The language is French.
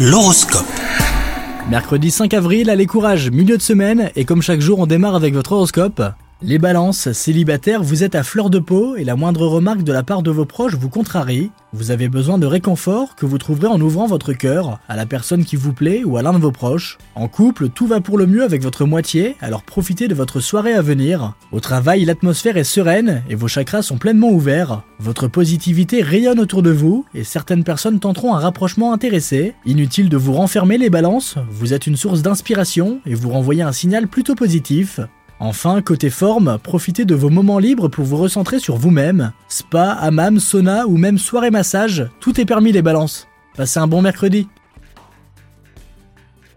L'horoscope. Mercredi 5 avril, allez courage, milieu de semaine, et comme chaque jour on démarre avec votre horoscope. Les balances, célibataires, vous êtes à fleur de peau et la moindre remarque de la part de vos proches vous contrarie. Vous avez besoin de réconfort que vous trouverez en ouvrant votre cœur à la personne qui vous plaît ou à l'un de vos proches. En couple, tout va pour le mieux avec votre moitié, alors profitez de votre soirée à venir. Au travail, l'atmosphère est sereine et vos chakras sont pleinement ouverts. Votre positivité rayonne autour de vous et certaines personnes tenteront un rapprochement intéressé. Inutile de vous renfermer les balances, vous êtes une source d'inspiration et vous renvoyez un signal plutôt positif. Enfin, côté forme, profitez de vos moments libres pour vous recentrer sur vous-même. Spa, hammam, sauna ou même soirée massage, tout est permis les balances. Passez un bon mercredi